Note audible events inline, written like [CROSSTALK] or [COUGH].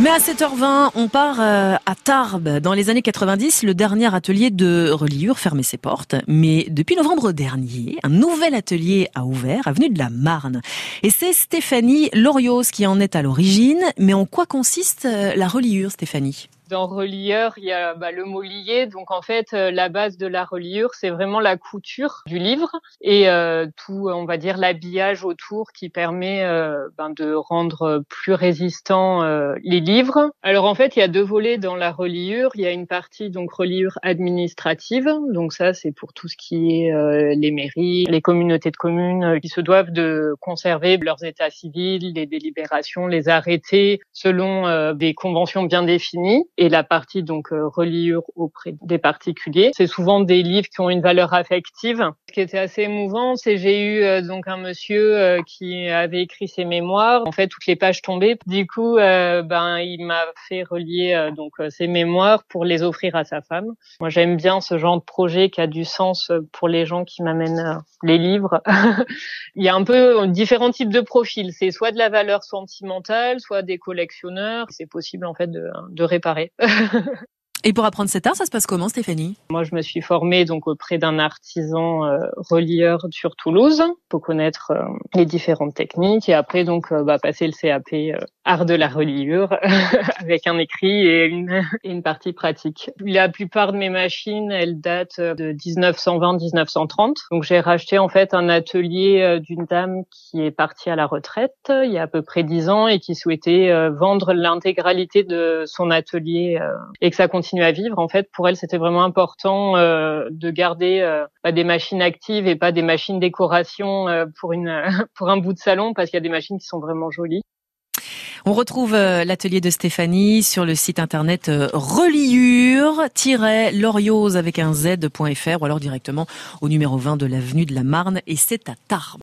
Mais à 7h20, on part euh, à Tarbes. Dans les années 90, le dernier atelier de reliure fermait ses portes. Mais depuis novembre dernier, un nouvel atelier a ouvert, avenue de la Marne. Et c'est Stéphanie Lorios qui en est à l'origine. Mais en quoi consiste euh, la reliure, Stéphanie? Dans relieur, il y a bah, le mot lié. Donc en fait, euh, la base de la reliure, c'est vraiment la couture du livre et euh, tout, on va dire, l'habillage autour qui permet euh, ben, de rendre plus résistants les livres. Alors en fait, il y a deux volets dans la reliure. Il y a une partie donc reliure administrative. Donc ça, c'est pour tout ce qui est les mairies, les communautés de communes qui se doivent de conserver leurs états civils, les délibérations, les arrêtés selon des conventions bien définies et la partie donc euh, reliure auprès des particuliers. C'est souvent des livres qui ont une valeur affective. Ce qui était assez émouvant, c'est j'ai eu euh, donc un monsieur euh, qui avait écrit ses mémoires. En fait, toutes les pages tombaient. Du coup, ben il m'a fait relier donc ses mémoires pour les offrir à sa femme. Moi, j'aime bien ce genre de projet qui a du sens pour les gens qui m'amènent les livres. [LAUGHS] il y a un peu différents types de profils. C'est soit de la valeur sentimentale, soit des collectionneurs. C'est possible en fait de, de réparer. [LAUGHS] Et pour apprendre cet art, ça se passe comment, Stéphanie? Moi, je me suis formée donc auprès d'un artisan euh, relieur sur Toulouse pour connaître euh, les différentes techniques et après donc euh, bah, passer le CAP art de la reliure [LAUGHS] avec un écrit et une, une partie pratique. La plupart de mes machines, elles datent de 1920-1930. Donc j'ai racheté en fait un atelier euh, d'une dame qui est partie à la retraite il y a à peu près dix ans et qui souhaitait euh, vendre l'intégralité de son atelier euh, et que ça continue à vivre. En fait, pour elle, c'était vraiment important de garder bah, des machines actives et pas des machines décoration pour une [LAUGHS] pour un bout de salon parce qu'il y a des machines qui sont vraiment jolies. On retrouve euh, l'atelier de Stéphanie sur le site internet euh, reliure-loriose avec un z.fr ou alors directement au numéro 20 de l'avenue de la Marne et c'est à Tarbes.